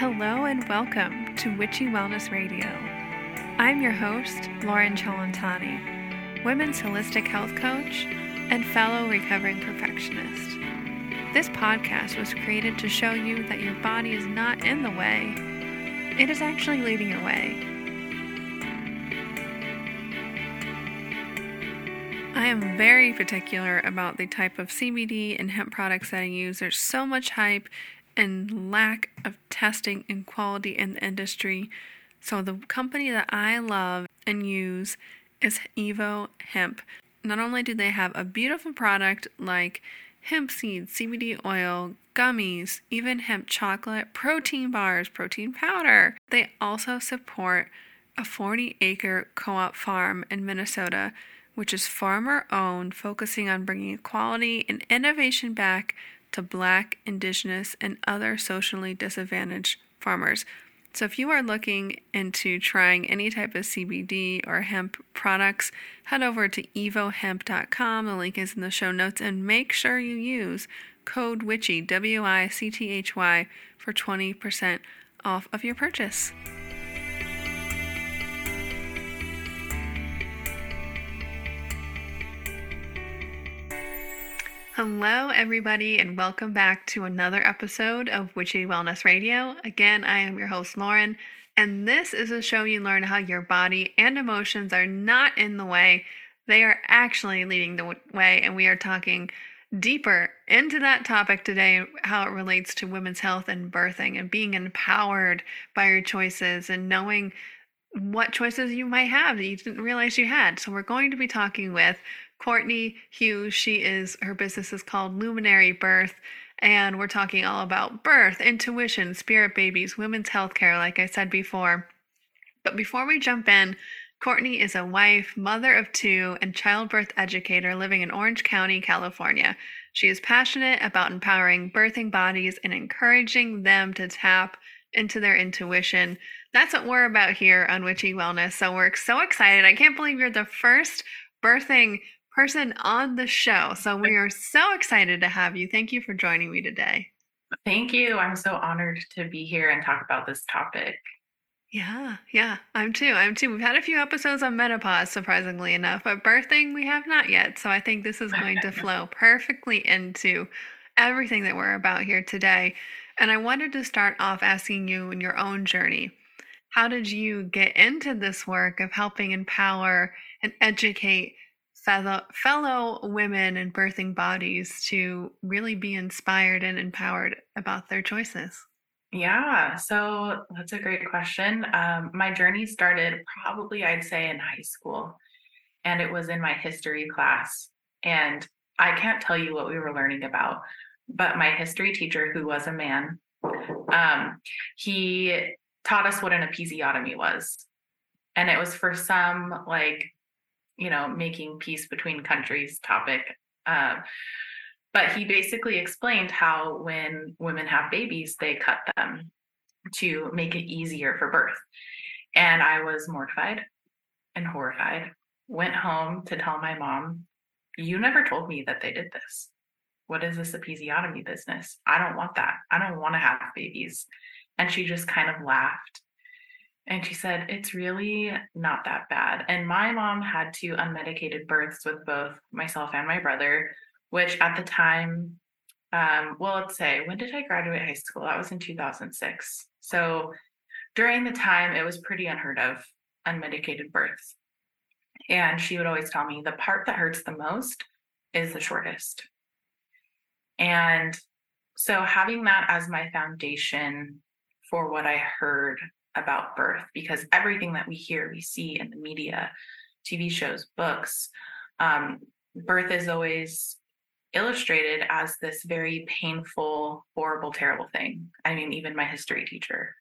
Hello and welcome to Witchy Wellness Radio. I'm your host, Lauren Cellentani, women's holistic health coach and fellow recovering perfectionist. This podcast was created to show you that your body is not in the way, it is actually leading your way. I am very particular about the type of CBD and hemp products that I use. There's so much hype and lack of testing and quality in the industry. So, the company that I love and use is Evo Hemp. Not only do they have a beautiful product like hemp seed, CBD oil, gummies, even hemp chocolate, protein bars, protein powder, they also support a 40 acre co op farm in Minnesota, which is farmer owned, focusing on bringing equality and innovation back to Black, Indigenous, and other socially disadvantaged farmers. So, if you are looking into trying any type of CBD or hemp products, head over to evohemp.com. The link is in the show notes, and make sure you use code WICHY, W I C T H Y, for 20% off of your purchase. Hello, everybody, and welcome back to another episode of Witchy Wellness Radio. Again, I am your host, Lauren, and this is a show you learn how your body and emotions are not in the way, they are actually leading the way. And we are talking deeper into that topic today how it relates to women's health and birthing and being empowered by your choices and knowing what choices you might have that you didn't realize you had. So, we're going to be talking with Kourtney Hughes. She is her business is called Luminary Birth. And we're talking all about birth, intuition, spirit babies, women's healthcare, like I said before. But before we jump in, Kourtney is a wife, mother of two, and childbirth educator living in Orange County, California. She is passionate about empowering birthing bodies and encouraging them to tap into their intuition. That's what we're about here on Witchy Wellness. So we're so excited. I can't believe you're the first birthing person on the show. So we are so excited to have you. Thank you for joining me today. Thank you. I'm so honored to be here and talk about this topic. Yeah, yeah, I'm too. I'm too. We've had a few episodes on menopause, surprisingly enough, but birthing we have not yet. So I think this is going to flow perfectly into everything that we're about here today. And I wanted to start off asking you in your own journey how did you get into this work of helping empower and educate fellow, fellow women and birthing bodies to really be inspired and empowered about their choices? Yeah, so that's a great question. Um, my journey started probably, I'd say, in high school, and it was in my history class. And I can't tell you what we were learning about, but my history teacher, who was a man, um, he taught us what an episiotomy was. And it was for some like you know, making peace between countries topic. Uh, but he basically explained how when women have babies, they cut them to make it easier for birth. And I was mortified and horrified. Went home to tell my mom, You never told me that they did this. What is this episiotomy business? I don't want that. I don't want to have babies. And she just kind of laughed and she said, It's really not that bad. And my mom had two unmedicated births with both myself and my brother, which at the time, um, well, let's say, when did I graduate high school? That was in 2006. So during the time, it was pretty unheard of unmedicated births. And she would always tell me the part that hurts the most is the shortest. And so having that as my foundation for what I heard about birth because everything that we hear, we see in the media, TV shows, books, um, birth is always illustrated as this very painful, horrible, terrible thing. I mean, even my history teacher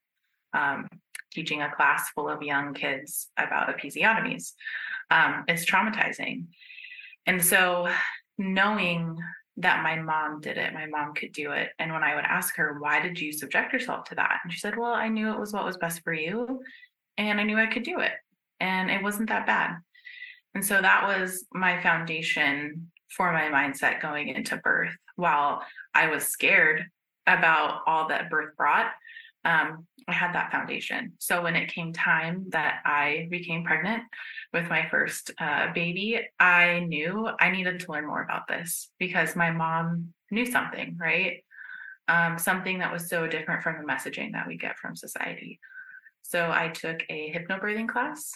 um, teaching a class full of young kids about episiotomies, um, it's traumatizing. And so, knowing that my mom did it. My mom could do it. And when I would ask her, why did you subject yourself to that? And she said, well, I knew it was what was best for you. And I knew I could do it. And it wasn't that bad. And so that was my foundation for my mindset going into birth. While I was scared about all that birth brought, um, I had that foundation. So when it came time that I became pregnant with my first uh, baby, I knew I needed to learn more about this because my mom knew something, right? Um, something that was so different from the messaging that we get from society. So I took a hypnobirthing class,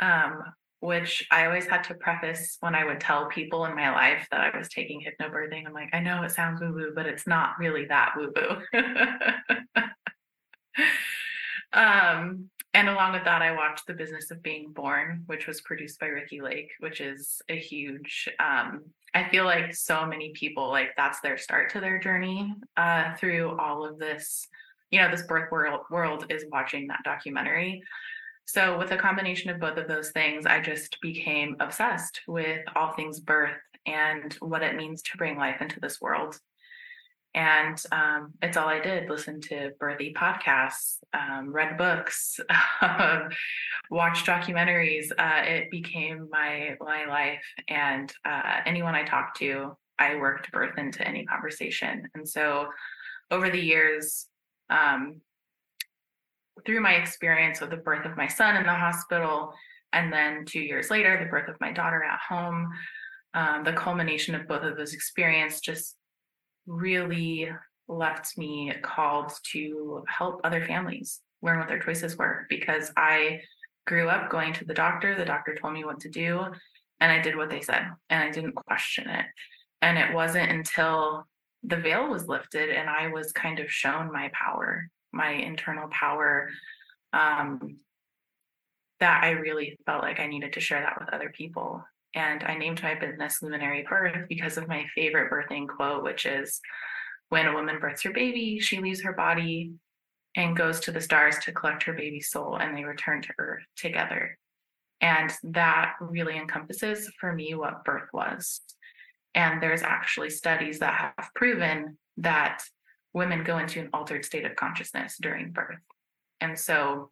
um, which I always had to preface when I would tell people in my life that I was taking hypnobirthing. I'm like, I know it sounds woo woo, but it's not really that woo woo. um, and along with that, I watched The Business of Being Born, which was produced by Ricki Lake, which is a huge, um, I feel like so many people, like that's their start to their journey uh, through all of this. You know, this birth world, world is watching that documentary. So, with a combination of both of those things, I just became obsessed with all things birth and what it means to bring life into this world. And um, it's all I did listen to birthy podcasts, um, read books, watched documentaries. Uh, it became my, my life. And uh, anyone I talked to, I worked birth into any conversation. And so over the years, um, through my experience with the birth of my son in the hospital, and then two years later, the birth of my daughter at home, um, the culmination of both of those experiences just really left me called to help other families learn what their choices were because I grew up going to the doctor. The doctor told me what to do, and I did what they said, and I didn't question it. And it wasn't until the veil was lifted and I was kind of shown my power, my internal power, um, that I really felt like I needed to share that with other people. And I named my business Luminary Birth because of my favorite birthing quote, which is when a woman births her baby, she leaves her body and goes to the stars to collect her baby's soul, and they return to earth together. And that really encompasses for me what birth was. And there's actually studies that have proven that women go into an altered state of consciousness during birth. And so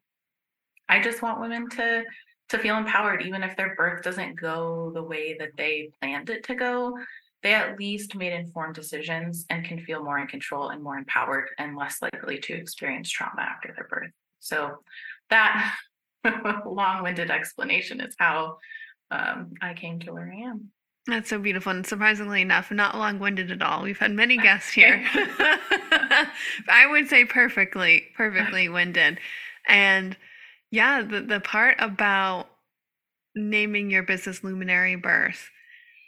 I just want women to to feel empowered even if their birth doesn't go the way that they planned it to go. They at least made informed decisions and can feel more in control and more empowered and less likely to experience trauma after their birth. So that long-winded explanation is how um, i came to where i am that's so beautiful and surprisingly enough not long-winded at all. We've had many guests here. I would say perfectly perfectly winded. And yeah, the, the part about naming your business luminary birth,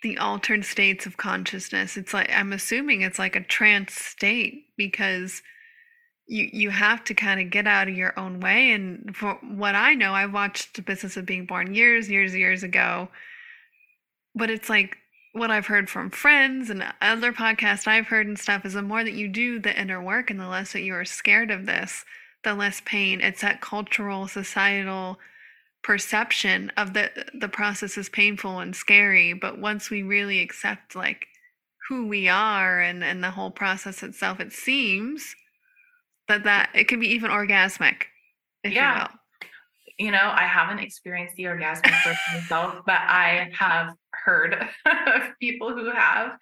the altered states of consciousness, it's like I'm assuming it's like a trance state because you you have to kind of get out of your own way. And for what I know, I watched the business of being born years, years, years ago. But it's like what I've heard from friends and other podcasts I've heard and stuff is the more that you do the inner work and the less that you are scared of this, the less pain. It's that cultural, societal perception of the the process is painful and scary. But once we really accept like who we are and, and the whole process itself, it seems that that it can be even orgasmic. yeah. You, you, know, I haven't experienced the orgasmic birth myself, but I have heard of people who have.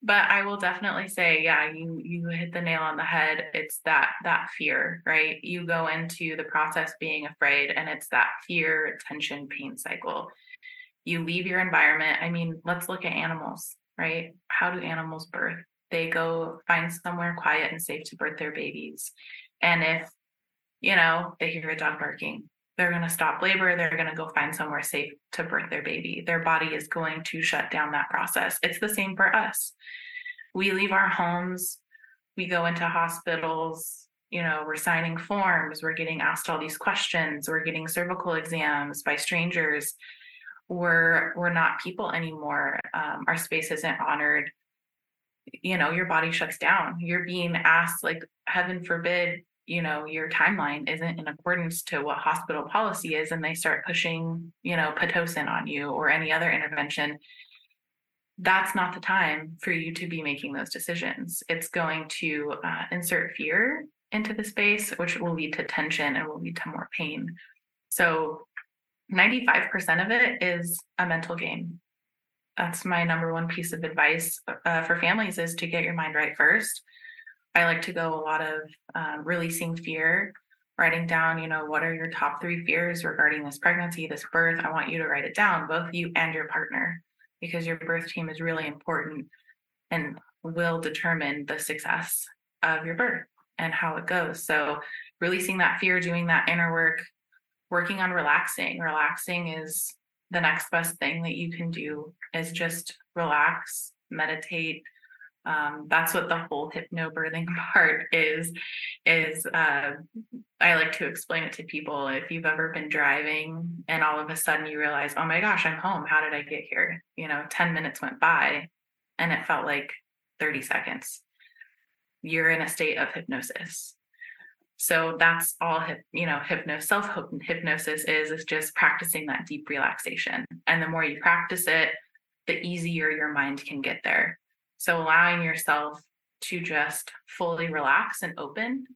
But i will definitely say yeah you you hit the nail on the head. It's that that fear right? You go into the process being afraid and it's that fear tension pain cycle. You leave your environment. I mean let's look at animals right? How do animals birth? They go find somewhere quiet and safe to birth their babies. And if you know they hear a dog barking they're going to stop labor they're going to go find somewhere safe to birth their baby. Their body is going to shut down that process. It's the same for us. We leave our homes we go into hospitals you know we're signing forms we're getting asked all these questions we're getting cervical exams by strangers. We're we're not people anymore. Um, our space isn't honored. You know your body shuts down. You're being asked like heaven forbid you know your timeline isn't in accordance to what hospital policy is and they start pushing you know pitocin on you or any other intervention that's not the time for you to be making those decisions. It's going to uh, insert fear into the space which will lead to tension and will lead to more pain. So 95% of it is a mental game that's my number one piece of advice uh, for families is to get your mind right first I like to go a lot of um, releasing fear, writing down, you know, what are your top three fears regarding this pregnancy, this birth. I want you to write it down, both you and your partner, because your birth team is really important and will determine the success of your birth and how it goes. So, releasing that fear, doing that inner work, working on relaxing. Relaxing is the next best thing that you can do is just relax, meditate. Um, that's what the whole hypnobirthing part is. Is uh, I like to explain it to people. If you've ever been driving and all of a sudden you realize, oh my gosh, I'm home. How did I get here? You know, ten minutes went by, and it felt like thirty seconds. You're in a state of hypnosis so that's all you know, hypnosis, self hypnosis is is just practicing that deep relaxation. And the more you practice it, the easier your mind can get there. So allowing yourself to just fully relax and open.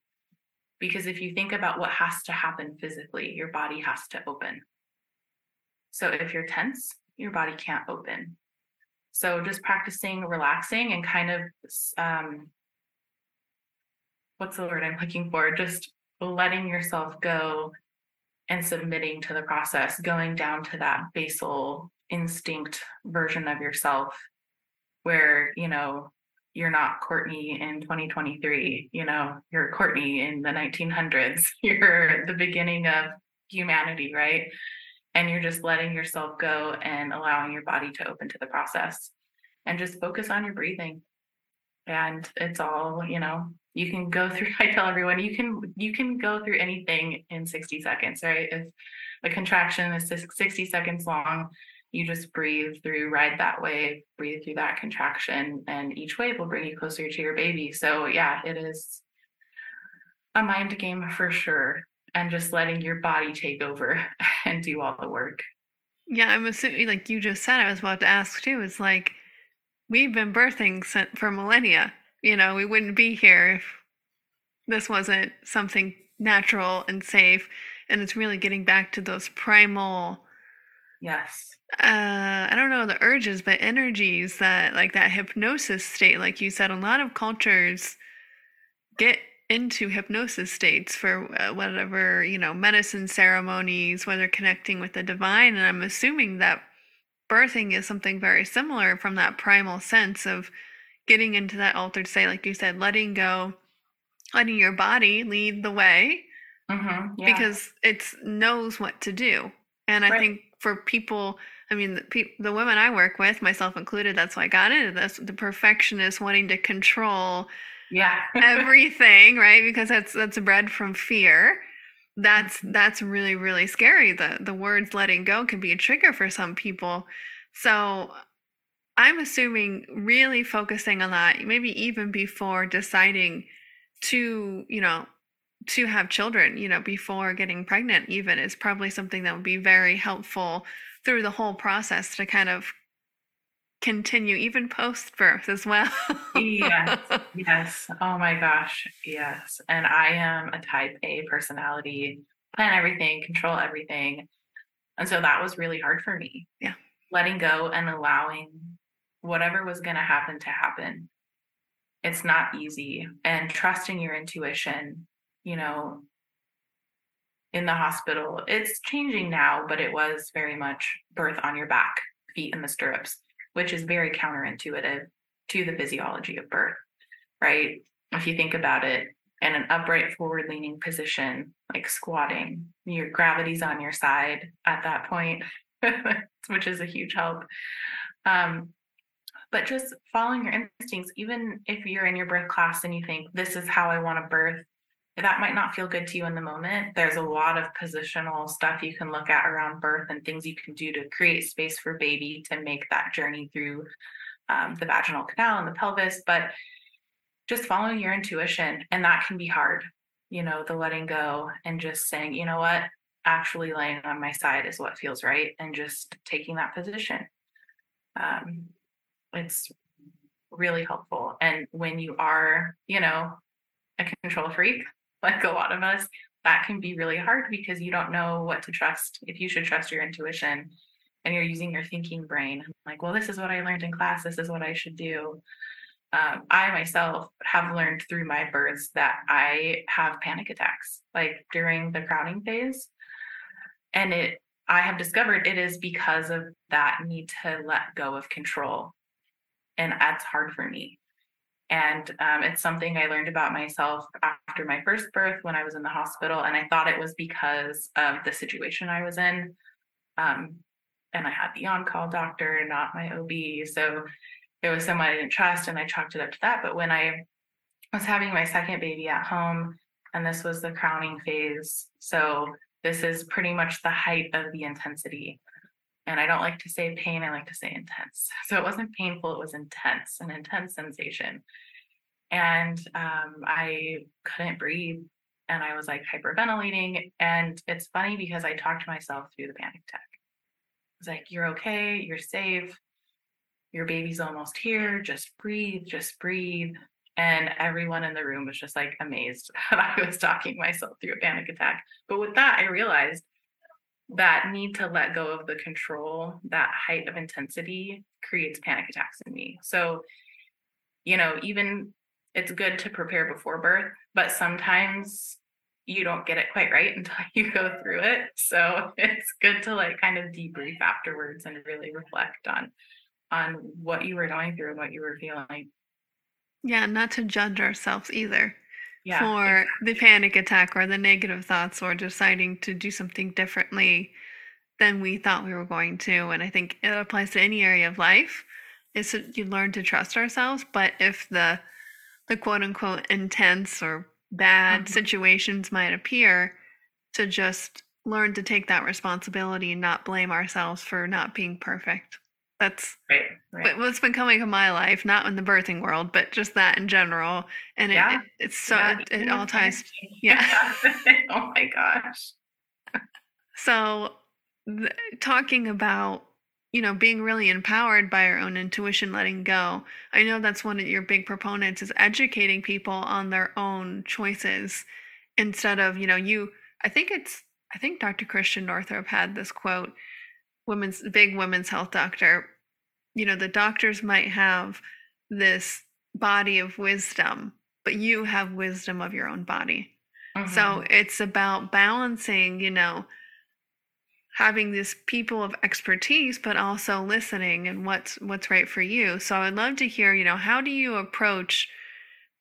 Because if you think about what has to happen physically, your body has to open. So if you're tense, your body can't open. So just practicing relaxing and kind of um, what's the word I'm looking for? Just letting yourself go and submitting to the process, going down to that basal instinct version of yourself where, you know, you're not Kourtney in 2023, you know, you're Kourtney in the 1900s, you're the beginning of humanity, right? And you're just letting yourself go and allowing your body to open to the process and just focus on your breathing. And it's all, you know, you can go through i tell everyone you can you can go through anything in 60 seconds right if a contraction is 60 seconds long you just breathe through ride that wave breathe through that contraction and each wave will bring you closer to your baby so yeah it is a mind game for sure and just letting your body take over and do all the work yeah i'm assuming like you just said i was about to ask too it's like we've been birthing for millennia you know, we wouldn't be here if this wasn't something natural and safe. And it's really getting back to those primal. Yes. Uh, I don't know the urges, but energies that, like that hypnosis state, like you said, a lot of cultures get into hypnosis states for uh, whatever, you know, medicine ceremonies, whether connecting with the divine. And I'm assuming that birthing is something very similar from that primal sense of getting into that altered state, like you said, letting go, letting your body lead the way mm-hmm, yeah. because it knows what to do. And I right. think for people, I mean, the, pe- the women I work with, myself included, that's why I got into this. The perfectionist wanting to control yeah everything, right? Because that's that's bred from fear. That's mm-hmm. that's really really scary. The the words letting go can be a trigger for some people. So I'm assuming really focusing on that, maybe even before deciding to, you know, to have children, you know, before getting pregnant, even is probably something that would be very helpful through the whole process to kind of continue even post birth as well. yes. Yes. Oh my gosh. Yes. And I am a type A personality, plan everything, control everything. And so that was really hard for me. Yeah. Letting go and allowing whatever was going to happen to happen. It's not easy. And trusting your intuition, you know, in the hospital, it's changing now, but it was very much birth on your back, feet in the stirrups, which is very counterintuitive to the physiology of birth, right? If you think about it, in an upright forward leaning position, like squatting, your gravity's on your side at that point, which is a huge help. Um, but just following your instincts, even if you're in your birth class and you think, this is how I want to birth, that might not feel good to you in the moment. There's a lot of positional stuff you can look at around birth and things you can do to create space for baby to make that journey through um, the vaginal canal and the pelvis. But just following your intuition, and that can be hard, you know, the letting go and just saying, you know what, actually laying on my side is what feels right, and just taking that position. Um, it's really helpful. And when you are, you know, a control freak, like a lot of us, that can be really hard because you don't know what to trust, if you should trust your intuition and you're using your thinking brain. Like, well, this is what I learned in class, this is what I should do. um, I myself have learned through my births that I have panic attacks, like during the crowning phase. And it, I have discovered it is because of that need to let go of control. And that's hard for me. And um, it's something I learned about myself after my first birth when I was in the hospital. And I thought it was because of the situation I was in. Um, and I had the on call doctor, not my OB. So it was someone I didn't trust, and I chalked it up to that. But when I was having my second baby at home, and this was the crowning phase, so this is pretty much the height of the intensity. And I don't like to say pain, I like to say intense. So it wasn't painful, it was intense, an intense sensation. And um, I couldn't breathe and I was like hyperventilating. And it's funny because I talked to myself through the panic attack. I was like, You're okay, you're safe, your baby's almost here. Just breathe, just breathe. And everyone in the room was just like amazed that I was talking myself through a panic attack. But with that, I realized that need to let go of the control, that height of intensity creates panic attacks in me. So, you know, even it's good to prepare before birth, but sometimes you don't get it quite right until you go through it. So it's good to like kind of debrief afterwards and really reflect on on what you were going through and what you were feeling. Yeah, not to judge ourselves either yeah, for exactly. the panic attack or the negative thoughts or deciding to do something differently than we thought we were going to. And I think it applies to any area of life. Is that you learn to trust ourselves, but if the the quote unquote intense or bad mm-hmm. situations might appear, to just learn to take that responsibility and not blame ourselves for not being perfect. That's right, right. what's been coming in my life, not in the birthing world, but just that in general. And it, yeah. it it's so yeah. it, it all ties. Yeah. oh my gosh. So, th- talking about you know being really empowered by our own intuition, letting go. I know that's one of your big proponents is educating people on their own choices instead of you know you. I think it's I think Dr. Christiane Northrup had this quote women's big women's health doctor you know the doctors might have this body of wisdom but you have wisdom of your own body. Mm-hmm. so it's about balancing you know having these people of expertise but also listening and what's what's right for you. So i'd love to hear you know how do you approach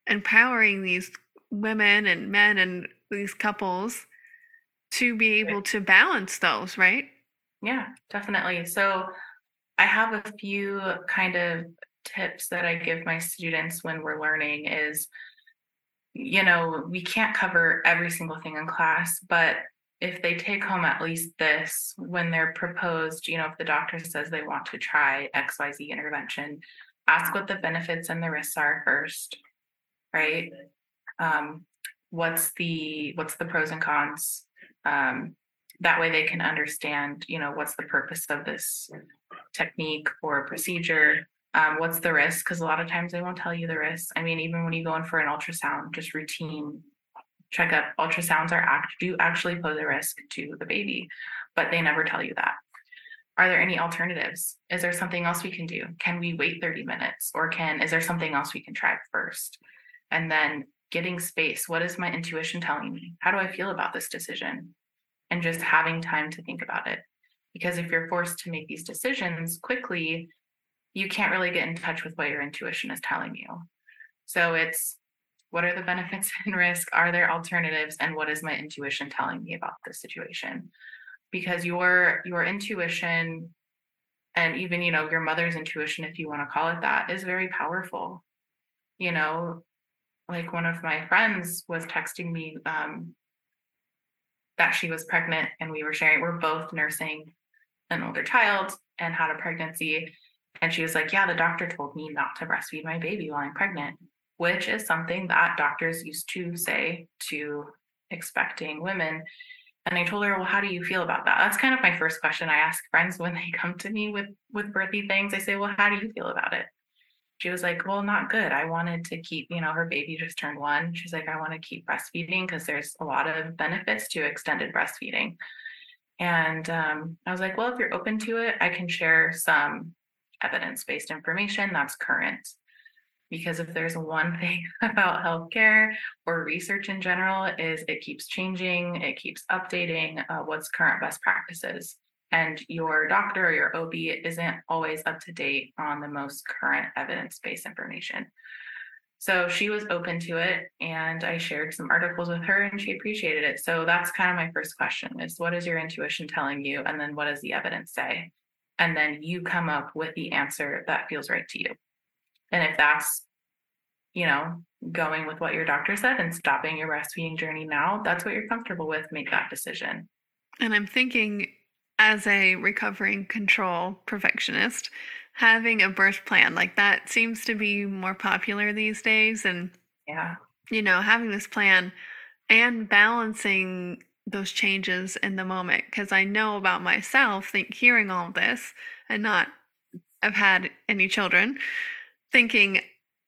empowering these women and men and these couples to be able to balance those right yeah, definitely. So I have a few kind of tips that I give my students when we're learning is you know, we can't cover every single thing in class, but if they take home at least this when they're proposed, you know, if the doctor says they want to try XYZ intervention, ask what the benefits and the risks are first, right? Um, what's the what's the pros and cons? Um, that way they can understand you know what's the purpose of this technique or procedure. Um, what's the risk? Because a lot of times they won't tell you the risk. I mean even when you go in for an ultrasound just routine checkup ultrasounds are act do actually pose a risk to the baby but they never tell you that. Are there any alternatives? Is there something else we can do? Can we wait 30 minutes or can is there something else we can try first? And then getting space. What is my intuition telling me? How do i feel about this decision and just having time to think about it. Because if you're forced to make these decisions quickly, you can't really get in touch with what your intuition is telling you. So it's what are the benefits and risk? Are there alternatives? And what is my intuition telling me about this situation? Because your your intuition and even you know your mother's intuition if you want to call it that is very powerful you know like one of my friends was texting me um, that she was pregnant and we were sharing, we're both nursing an older child and had a pregnancy. And she was like, Yeah, the doctor told me not to breastfeed my baby while I'm pregnant, which is something that doctors used to say to expecting women. And I told her, Well, how do you feel about that? That's kind of my first question I ask friends when they come to me with with birthy things. I say, Well, how do you feel about it? She was like, Well, not good. I wanted to keep, you know, her baby just turned one. She's like, I want to keep breastfeeding because there's a lot of benefits to extended breastfeeding. And um, I was like, Well, if you're open to it, I can share some evidence based information that's current. because if there's one thing about healthcare or research in general is it keeps changing it keeps updating uh, what's current best practices and your doctor or your ob isn't always up to date on the most current evidence-based information. So she was open to it and i shared some articles with her and she appreciated it. So that's kind of my first question is what is your intuition telling you and then what does the evidence say? And then you come up with the answer that feels right to you. And if that's, you know, going with what your doctor said and stopping your breastfeeding journey now, that's what you're comfortable with, make that decision. And I'm thinking, as a recovering control perfectionist, having a birth plan like that seems to be more popular these days. And, yeah, you know, having this plan and balancing those changes in the moment. Because I know about myself, think hearing all this and not have had any children thinking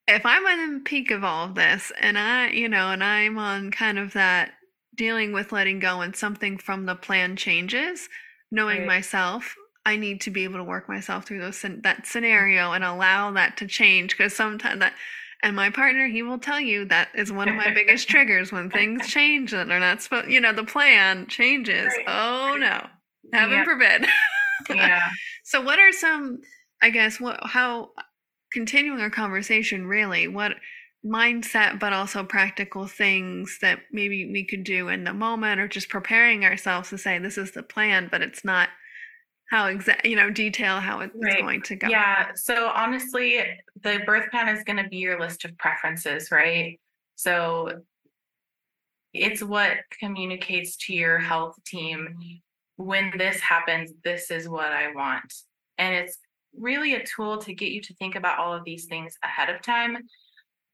if I'm on the peak of all of this and I, you know, and I'm on kind of that dealing with letting go and something from the plan changes, knowing right. myself, I need to be able to work myself through those that scenario and allow that to change because sometimes that and my partner he will tell you that is one of my biggest triggers when things change that are not supposed you know the plan changes right. oh no heaven yeah. forbid yeah so what are some i guess what how continuing our conversation, really, what mindset, but also practical things that maybe we could do in the moment or just preparing ourselves to say, this is the plan, but it's not how exact, you know, detail how it's right. going to go. Yeah. So honestly, the birth plan is going to be your list of preferences, right? So it's what communicates to your health team when this happens, this is what I want. And it's really a tool to get you to think about all of these things ahead of time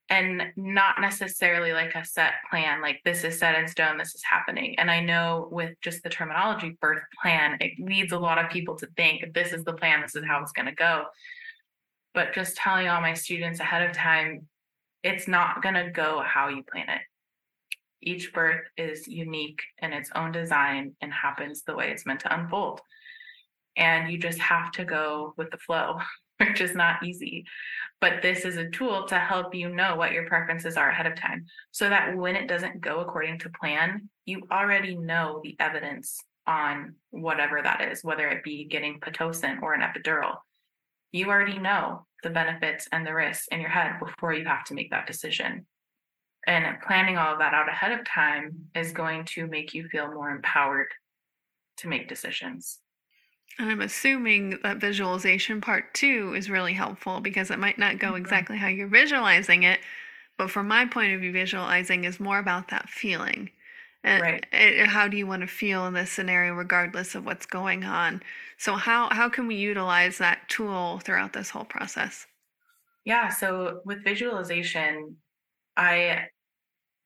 and not necessarily like a set plan like this is set in stone this is happening. And i know with just the terminology birth plan it leads a lot of people to think this is the plan this is how it's going to go. But just telling all my students ahead of time it's not going to go how you plan it. Each birth is unique in its own design and happens the way it's meant to unfold. And you just have to go with the flow, which is not easy. But this is a tool to help you know what your preferences are ahead of time so that when it doesn't go according to plan, you already know the evidence on whatever that is, whether it be getting Pitocin or an epidural. You already know the benefits and the risks in your head before you have to make that decision. And planning all of that out ahead of time is going to make you feel more empowered to make decisions. And I'm assuming that visualization part two is really helpful because it might not go mm-hmm. exactly how you're visualizing it. But from my point of view, visualizing is more about that feeling. And right. it, how do you want to feel in this scenario, regardless of what's going on? So, how, how can we utilize that tool throughout this whole process? Yeah. So, with visualization, I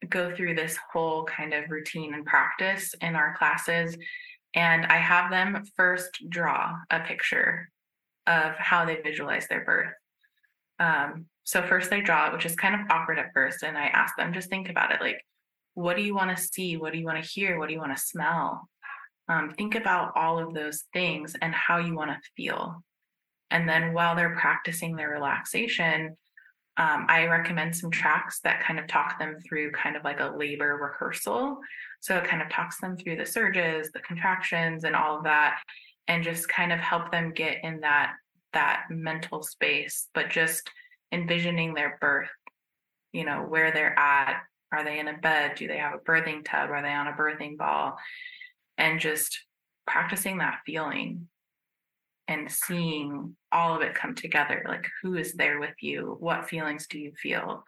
go through this whole kind of routine and practice in our classes and I have them first draw a picture of how they visualize their birth. Um, so first they draw it, which is kind of awkward at first, and I ask them just think about it, like, what do you want to see? What do you want to hear? What do you want to smell? Um, think about all of those things and how you want to feel. And then while they're practicing their relaxation, um, I recommend some tracks that kind of talk them through kind of like a labor rehearsal. So it kind of talks them through the surges, the contractions, and all of that, and just kind of help them get in that that mental space, but just envisioning their birth, you know, where they're at. Are they in a bed? Do they have a birthing tub? Are they on a birthing ball? And just practicing that feeling and seeing all of it come together like who is there with you? What feelings do you feel?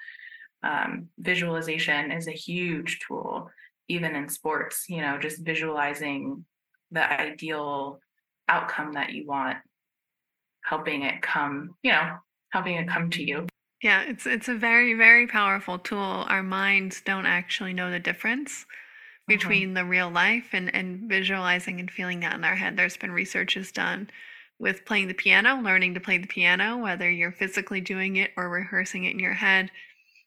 Um, visualization is a huge tool even in sports you know just visualizing the ideal outcome that you want helping it come you know helping it come to you. Yeah it's it's a very very powerful tool. Our minds don't actually know the difference uh-huh. between the real life and and visualizing and feeling that in our head. There's been researches done with playing the piano, learning to play the piano, whether you're physically doing it or rehearsing it in your head,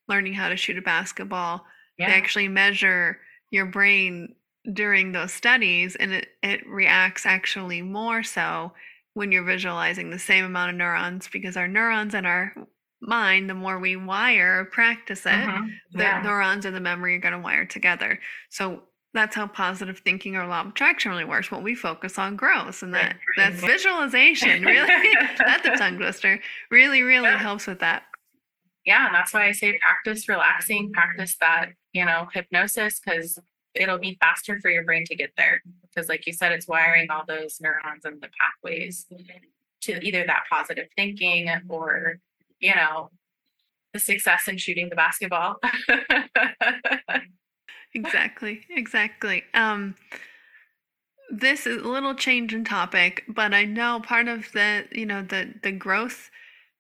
learning how to shoot a basketball. Yeah. They actually measure your brain during those studies and it, it reacts actually more so when you're visualizing the same amount of neurons because our neurons and our mind, the more we wire, practice it, mm-hmm. the Yeah. neurons and the memory are going to wire together. So that's how positive thinking or law of attraction really works. What we focus on grows, and that that's visualization. Really, that's a tongue twister. Really, really Yeah. helps with that. yeah and that's why i say practice relaxing practice that you know hypnosis because it'll be faster for your brain to get there because like you said it's wiring all those neurons and the pathways to either that positive thinking or you know the success in shooting the basketball Exactly, exactly. Um, this is a little change in topic, but I know part of the, you know, the the growth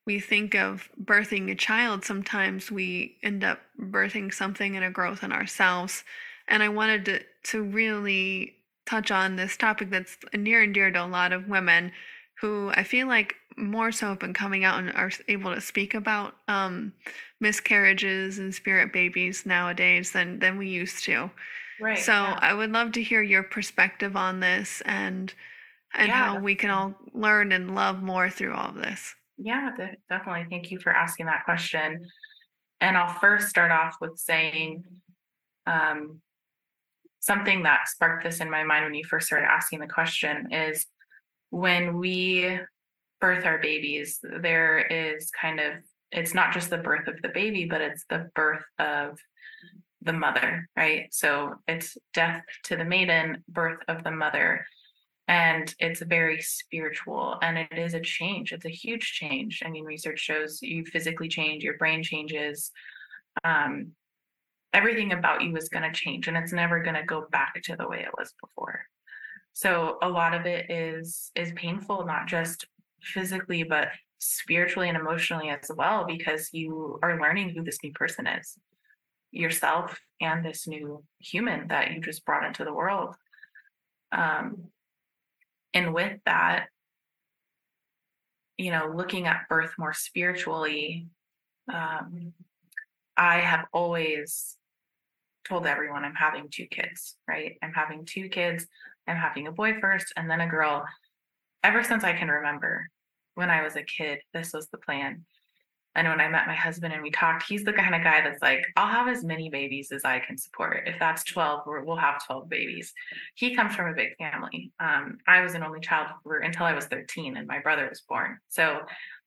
we think of birthing a child, sometimes we end up birthing something and a growth in ourselves. And I wanted to to really touch on this topic that's near and dear to a lot of women who I feel like more so have been coming out and are able to speak about um, miscarriages and spirit babies nowadays than than we used to. right So yeah. I would love to hear your perspective on this and and Yeah, how we can all learn and love more through all of this. Yeah, de- definitely. Thank you for asking that question. And I'll first start off with saying um, something that sparked this in my mind when you first started asking the question is when we birth our babies, there is kind of, it's not just the birth of the baby, but it's the birth of the mother, right? So it's death to the maiden, birth of the mother. And it's very spiritual and it is a change it's a huge change. I mean research shows you physically change your brain changes um, everything about you is going to change and it's never going to go back to the way it was before. So a lot of it is is painful not just physically but spiritually and emotionally as well because you are learning who this new person is. Yourself and this new human that you just brought into the world. Um, and with that you know looking at birth more spiritually um, i have always told everyone i'm having two kids right? I'm having two kids i'm having a boy first and then a girl ever since i can remember when i was a kid this was the plan and when I met my husband and we talked, he's the kind of guy that's like, I'll have as many babies as I can support. If that's 12, we're- we'll have 12 babies. He comes from a big family. Um, I was an only child for, until I was 13 and my brother was born. So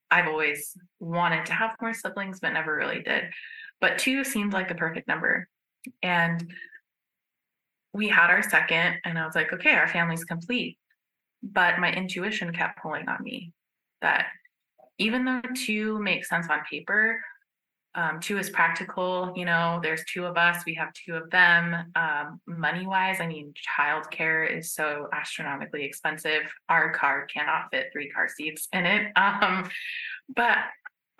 I've always wanted to have more siblings, but never really did. But two seemed like the perfect number. And we had our second, and I was like, okay, our family's complete. But my intuition kept pulling on me that even though two makes sense on paper, um, two is practical. You know, there's two of us, we have two of them. Um, money wise, I mean, childcare is so astronomically expensive. Our car cannot fit three car seats in it. Um, but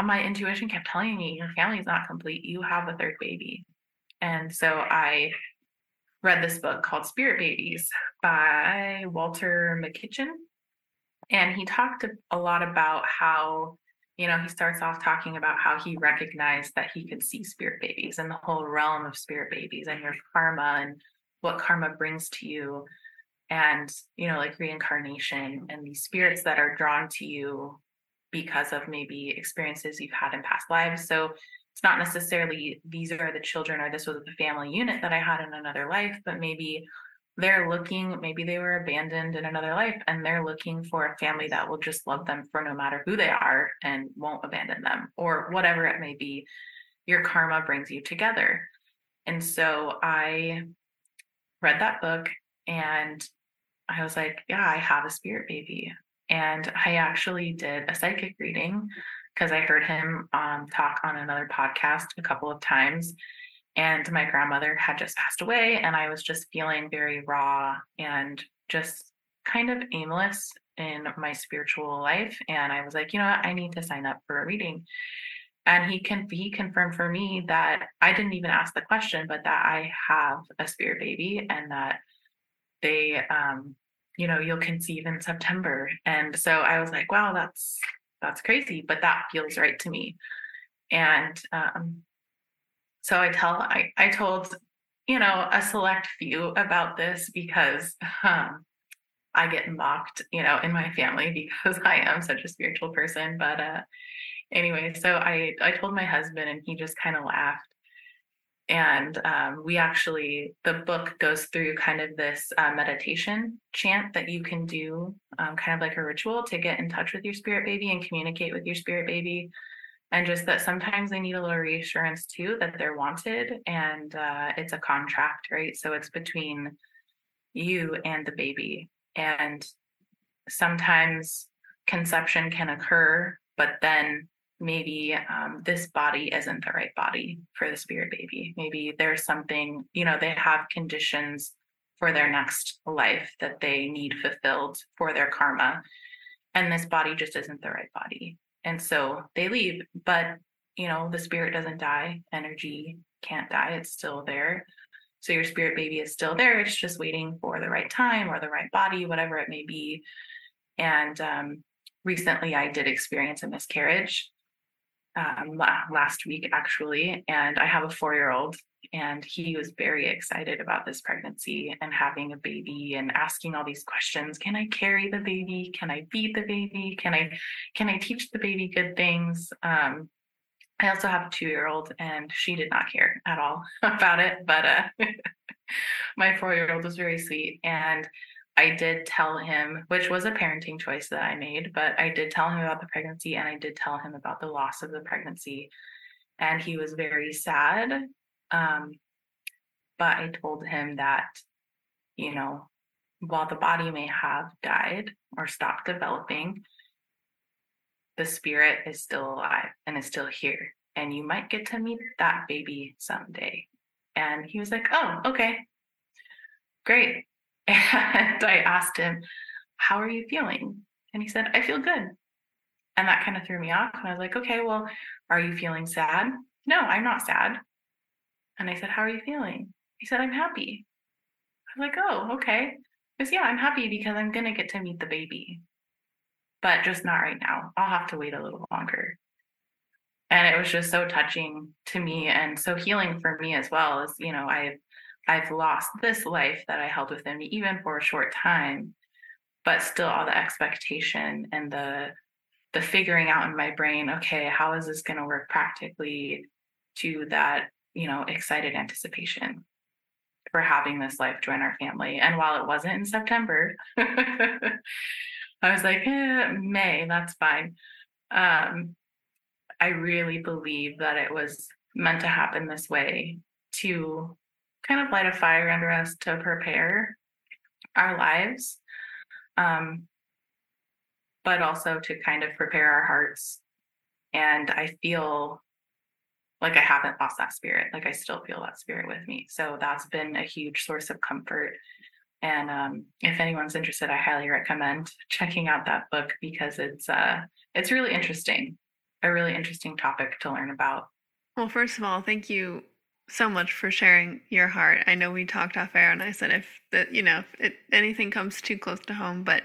my intuition kept telling me, your family's not complete. You have a third baby. And so I read this book called Spirit Babies by Walter Makichen. And he talked a lot about how you know he starts off talking about how he recognized that he could see spirit babies and the whole realm of spirit babies and your karma and what karma brings to you. And you know like reincarnation and these spirits that are drawn to you because of maybe experiences you've had in past lives. So it's not necessarily these are the children or this was the family unit that i had in another life but maybe they're looking maybe they were abandoned in another life and they're looking for a family that will just love them for no matter who they are and won't abandon them or whatever it may be your karma brings you together. And so i read that book and i was like yeah i have a spirit baby. And i actually did a psychic reading because i heard him um, talk on another podcast a couple of times and my grandmother had just passed away and i was just feeling very raw and just kind of aimless in my spiritual life and i was like you know what? I need to sign up for a reading. And he can he confirmed for me that i didn't even ask the question but that i have a spirit baby and that they um you know you'll conceive in september. And so i was like wow that's that's crazy but that feels right to me and um so I tell I, I told, you know, a select few about this because um, I get mocked, you know, in my family because I am such a spiritual person. But uh, anyway, so I I told my husband, and he just kind of laughed. And um, we actually, the book goes through kind of this uh, meditation chant that you can do, um, kind of like a ritual to get in touch with your spirit baby and communicate with your spirit baby. And just that sometimes they need a little reassurance too that they're wanted. And uh, it's a contract, right? So it's between you and the baby. And sometimes conception can occur, but then maybe um, this body isn't the right body for the spirit baby. Maybe there's something, you know, they have conditions for their next life that they need fulfilled for their karma. And this body just isn't the right body. And so they leave, but, you know, the spirit doesn't die, energy can't die, it's still there. So your spirit baby is still there. It's just waiting for the right time or the right body, whatever it may be. And um, recently I did experience a miscarriage um, last week, actually. And I have a four year old, and he was very excited about this pregnancy and having a baby and asking all these questions can i carry the baby can i feed the baby can i can i teach the baby good things um, i also have a two year old and she did not care at all about it but uh, my four year old was very sweet and I did tell him, which was a parenting choice that I made, but I did tell him about the pregnancy and I did tell him about the loss of the pregnancy. And he was very sad. Um, but I told him that, you know, while the body may have died or stopped developing, the spirit is still alive and is still here. And you might get to meet that baby someday. And he was like, oh, okay, great. And I asked him, How are you feeling? And he said, I feel good. And that kind of threw me off. And I was like, Okay, well, are you feeling sad? No, I'm not sad. And I said, How are you feeling? He said, I'm happy. I was like, Oh, okay. Because, yeah, I'm happy because I'm going to get to meet the baby, but just not right now. I'll have to wait a little longer. And it was just so touching to me and so healing for me as well as, you know, I've I've lost this life that I held within me, even for a short time, but still all the expectation and the the figuring out in my brain, okay, how is this going to work practically to that, you know, excited anticipation for having this life join our family. And while it wasn't in September, I was like, eh, May, that's fine. Um, I really believe that it was meant to happen this way to kind of light a fire under us to prepare our lives, um, but also to kind of prepare our hearts. And I feel like I haven't lost that spirit. Like I still feel that spirit with me. So that's been a huge source of comfort. And um, if anyone's interested, I highly recommend checking out that book because it's uh, it's really interesting, a really interesting topic to learn about. Well, first of all, thank you so much for sharing your heart. I know we talked off air, and I said if that you know if it, anything comes too close to home, but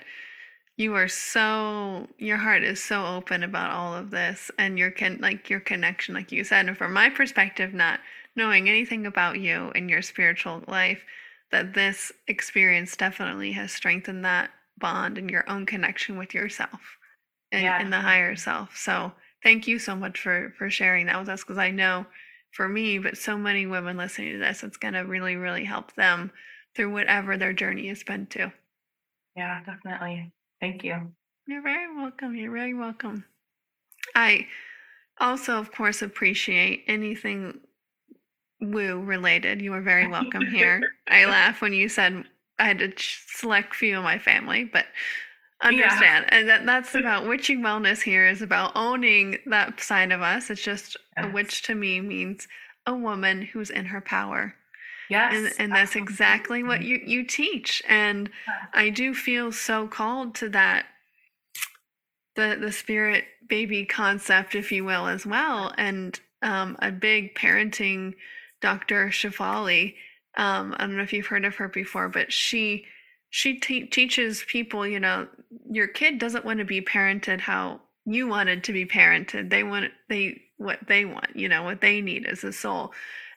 you are so your heart is so open about all of this, and your can like your connection, like you said. And from my perspective, not knowing anything about you and your spiritual life, that this experience definitely has strengthened that bond and your own connection with yourself and, yeah. and the higher self. So thank you so much for for sharing that with us because I know for me, but so many women listening to this, it's going to really, really help them through whatever their journey has been to. Yeah, definitely. Thank you. You're very welcome. You're very welcome. I also, of course, appreciate anything woo related. You are very welcome here. I laugh when you said I had to select few of my family, but understand. Yeah. and that, that's about Witchy Wellness here is about owning that side of us. It's just yes. a witch to me means a woman who's in her power. Yes and, and that's exactly what you you teach. And i do feel so called to that the the spirit baby concept if you will as well. And um, a big parenting dr shefali um, i don't know if you've heard of her before but she she te- teaches people, you know, your kid doesn't want to be parented how you wanted to be parented. They want they what they want, you know, what they need as a soul.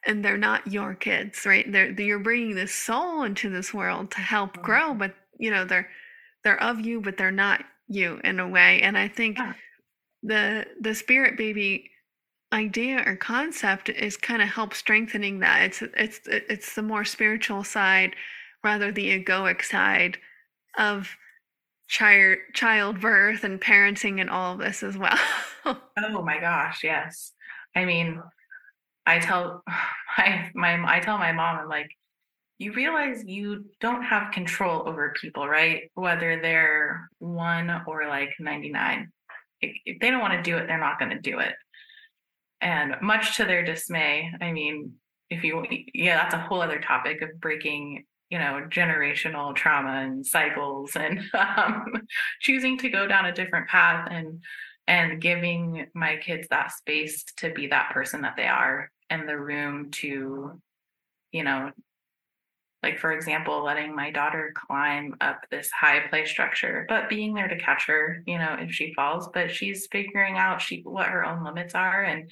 And they're not your kids, right? They're you're bringing this soul into this world to help grow, but you know, they're they're of you, but they're not you in a way. And I think the the spirit baby idea or concept is kind of help strengthening that it's it's it's the more spiritual side rather the egoic side of child childbirth and parenting and all of this as well. Oh my gosh yes. I mean i tell my my i tell my mom i'm like you realize you don't have control over people right? Whether they're one or like 99 if they don't want to do it they're not going to do it. And much to their dismay i mean if you yeah that's a whole other topic of breaking you know generational trauma and cycles and um, choosing to go down a different path and and giving my kids that space to be that person that they are and the room to you know like for example letting my daughter climb up this high play structure but being there to catch her you know if she falls but she's figuring out she what her own limits are and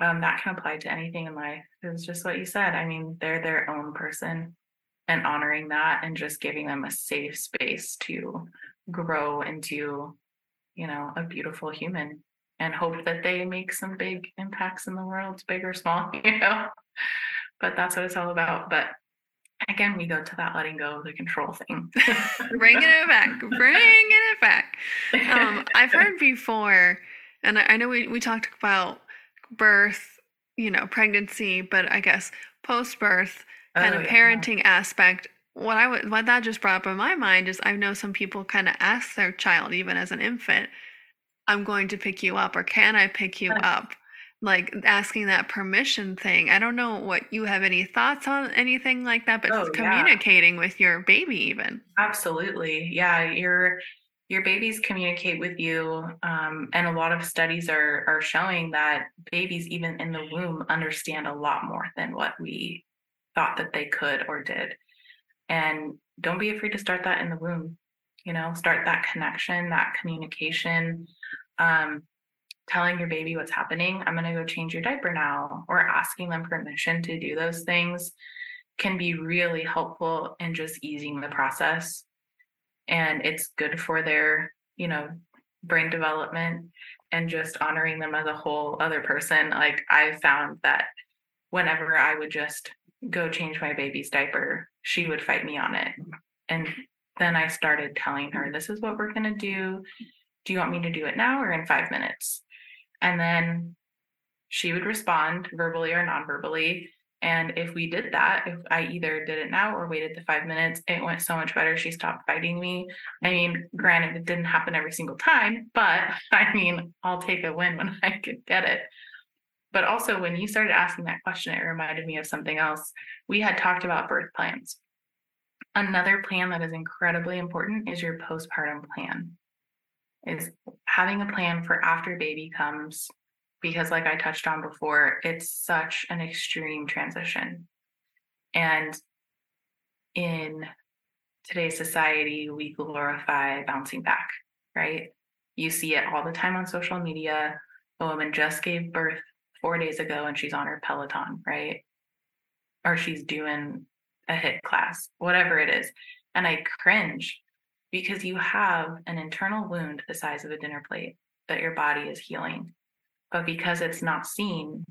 um, that can apply to anything in life. It's just what you said. I mean they're their own person and honoring that and just giving them a safe space to grow into you know a beautiful human and hope that they make some big impacts in the world big or small you know? But that's what it's all about. But again we go to that letting go of the control thing. Bringing it back bringing it back. Um, i've heard before and I, I know we, we talked about birth you know pregnancy but i guess post birth kind oh, of parenting yeah. aspect what i would what that just brought up in my mind is i know some people kind of ask their child even as an infant i'm going to pick you up or can i pick you up like asking that permission thing. I don't know what you have any thoughts on anything like that, but oh, communicating yeah. with your baby even. Absolutely. Yeah, your your babies communicate with you um, and a lot of studies are are showing that babies even in the womb understand a lot more than what we thought that they could or did. And don't be afraid to start that in the womb. You know, start that connection, that communication. Um, telling your baby what's happening, I'm going to go change your diaper now, or asking them permission to do those things can be really helpful in just easing the process. And it's good for their, you know, brain development and just honoring them as a whole other person. Like I found that whenever I would just go change my baby's diaper, she would fight me on it. And then I started telling her, this is what we're going to do. Do you want me to do it now or in five minutes? And then she would respond verbally or non-verbally. And if we did that, if I either did it now or waited the five minutes, it went so much better. She stopped fighting me. I mean, granted, it didn't happen every single time, but I mean, I'll take a win when I could get it. But also, when you started asking that question, it reminded me of something else. We had talked about birth plans. Another plan that is incredibly important is your postpartum plan is having a plan for after baby comes because like i touched on before it's such an extreme transition and in today's society we glorify bouncing back right you see it all the time on social media a woman just gave birth four days ago and she's on her peloton right or she's doing a HIIT class whatever it is and i cringe because you have an internal wound the size of a dinner plate that your body is healing. But because it's not seen,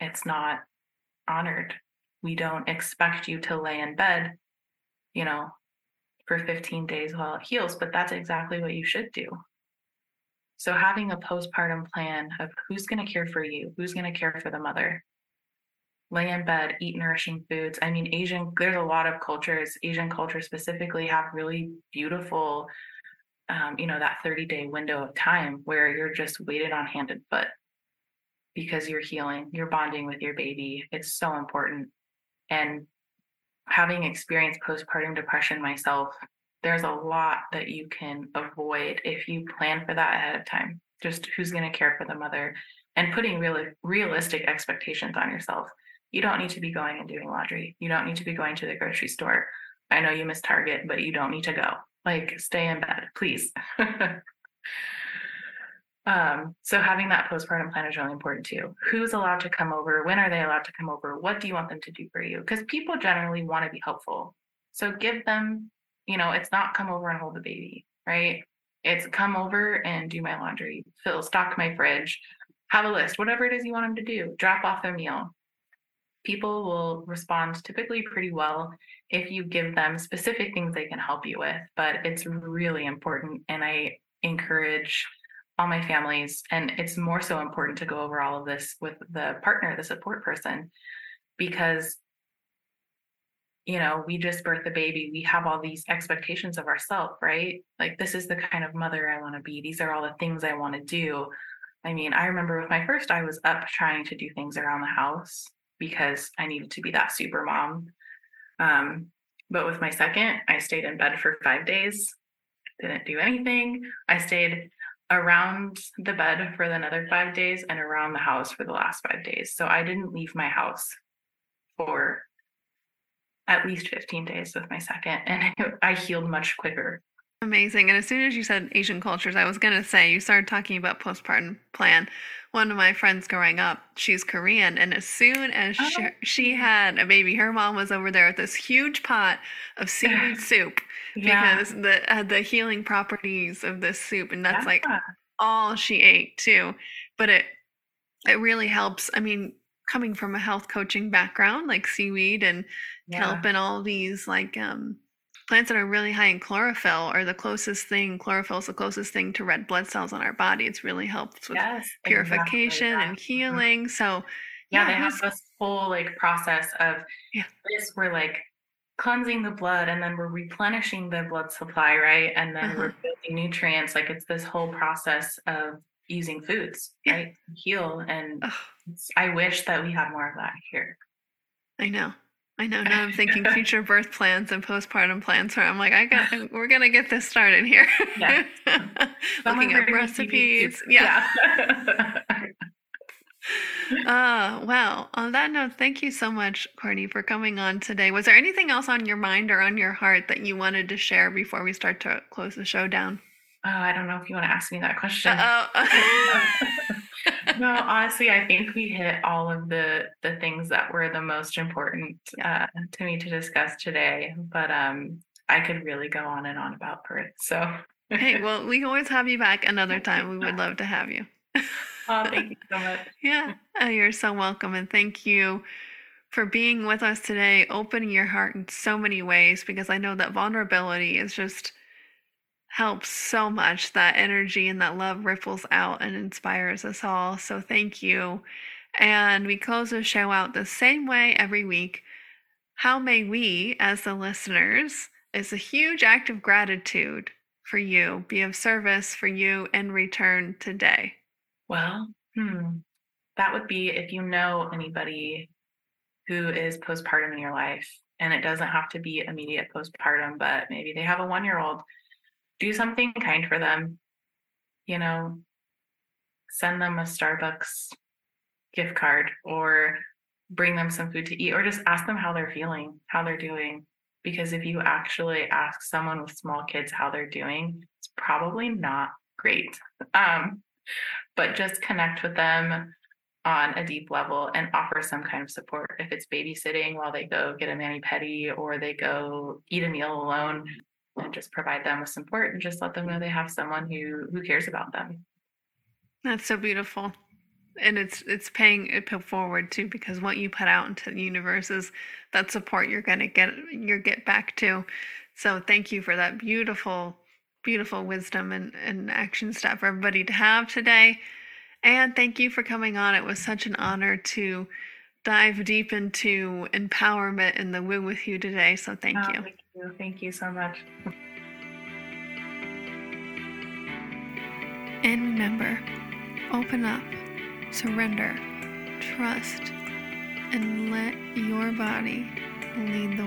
it's not honored. We don't expect you to lay in bed, you know, for 15 days while it heals, but that's exactly what you should do. So, having a postpartum plan of who's going to care for you, who's going to care for the mother, lay in bed, eat nourishing foods. I mean, Asian, there's a lot of cultures, Asian culture specifically, have really beautiful, um, you know, that 30 day window of time where you're just weighted on hand and foot because you're healing, you're bonding with your baby. It's so important. And having experienced postpartum depression myself, there's a lot that you can avoid if you plan for that ahead of time. Just who's going to care for the mother and putting really realistic expectations on yourself you don't need to be going and doing laundry. You don't need to be going to the grocery store. I know you miss Target, but you don't need to go. Like, stay in bed, please. um, so having that postpartum plan is really important too. Who's allowed to come over? When are they allowed to come over? What do you want them to do for you? Because people generally want to be helpful. So give them, you know, it's not come over and hold the baby, right? It's come over and do my laundry, fill, stock my fridge, have a list, whatever it is you want them to do, drop off their meal. People will respond typically pretty well if you give them specific things they can help you with. But it's really important. And I encourage all my families, and it's more so important to go over all of this with the partner, the support person, because you know, we just birthed a baby. We have all these expectations of ourselves, right? Like, this is the kind of mother I want to be. These are all the things I want to do. I mean, I remember with my first, I was up trying to do things around the house because I needed to be that super mom. Um, but with my second, I stayed in bed for five days, didn't do anything. I stayed around the bed for another five days and around the house for the last five days. So I didn't leave my house for at least 15 days with my second, and I healed much quicker. Amazing. And as soon as you said Asian cultures, I was going to say, you started talking about postpartum plan. One of my friends growing up, she's Korean. And as soon as oh. she, she, had a baby, her mom was over there with this huge pot of seaweed soup yeah. because the uh, the healing properties of this soup. And that's yeah. like all she ate too. But it, it really helps. I mean, coming from a health coaching background, like seaweed and yeah. kelp and all these like um, plants that are really high in chlorophyll are the closest thing. Chlorophyll is the closest thing to red blood cells on our body. It's really helps with yes, purification exactly. and mm-hmm. healing. Mm-hmm. So yeah, yeah, they have this whole like process of yeah. this. We're like cleansing the blood and then we're replenishing the blood supply, right? And then uh-huh. we're building nutrients. Like it's this whole process of using foods, right? Heal. And I wish that we had more of that here. I know. I know. Now I'm thinking future birth plans and postpartum plans. Where I'm like, I got, we're gonna get this started here. Yeah. Looking up recipes. Yeah. yeah. uh, well, on that note, thank you so much, Kourtney, for coming on today. Was there anything else on your mind or on your heart that you wanted to share before we start to close the show down? Oh, I don't know if you want to ask me that question. No, honestly, I think we hit all of the the things that were the most important uh, to me to discuss today. But um, I could really go on and on about birth. So, hey, well, we always have you back another time. We would love to have you. oh, thank you so much. yeah, oh, you're so welcome, and thank you for being with us today, opening your heart in so many ways. Because I know that vulnerability is just helps so much. That energy and that love ripples out and inspires us all. So thank you. And we close the show out the same way every week. How may we, as the listeners, is a huge act of gratitude for you, be of service for you in return today? Well, hmm, that would be if you know anybody who is postpartum in your life, and it doesn't have to be immediate postpartum, but maybe they have a one year old do something kind for them. You know, send them a Starbucks gift card or bring them some food to eat or just ask them how they're feeling, how they're doing. Because if you actually ask someone with small kids how they're doing, it's probably not great. Um, but just connect with them on a deep level and offer some kind of support. If it's babysitting while they go get a mani pedi or they go eat a meal alone, and just provide them with support and just let them know they have someone who who cares about them. That's so beautiful. And it's it's paying it forward too because what you put out into the universe is that support you're gonna get you get back to. So thank you for that beautiful, beautiful wisdom and, and action step for everybody to have today. And thank you for coming on. It was such an honor to dive deep into empowerment in the woo with you today. So thank oh, you. Thank you. Thank you so much. And remember, open up, surrender, trust, and let your body lead the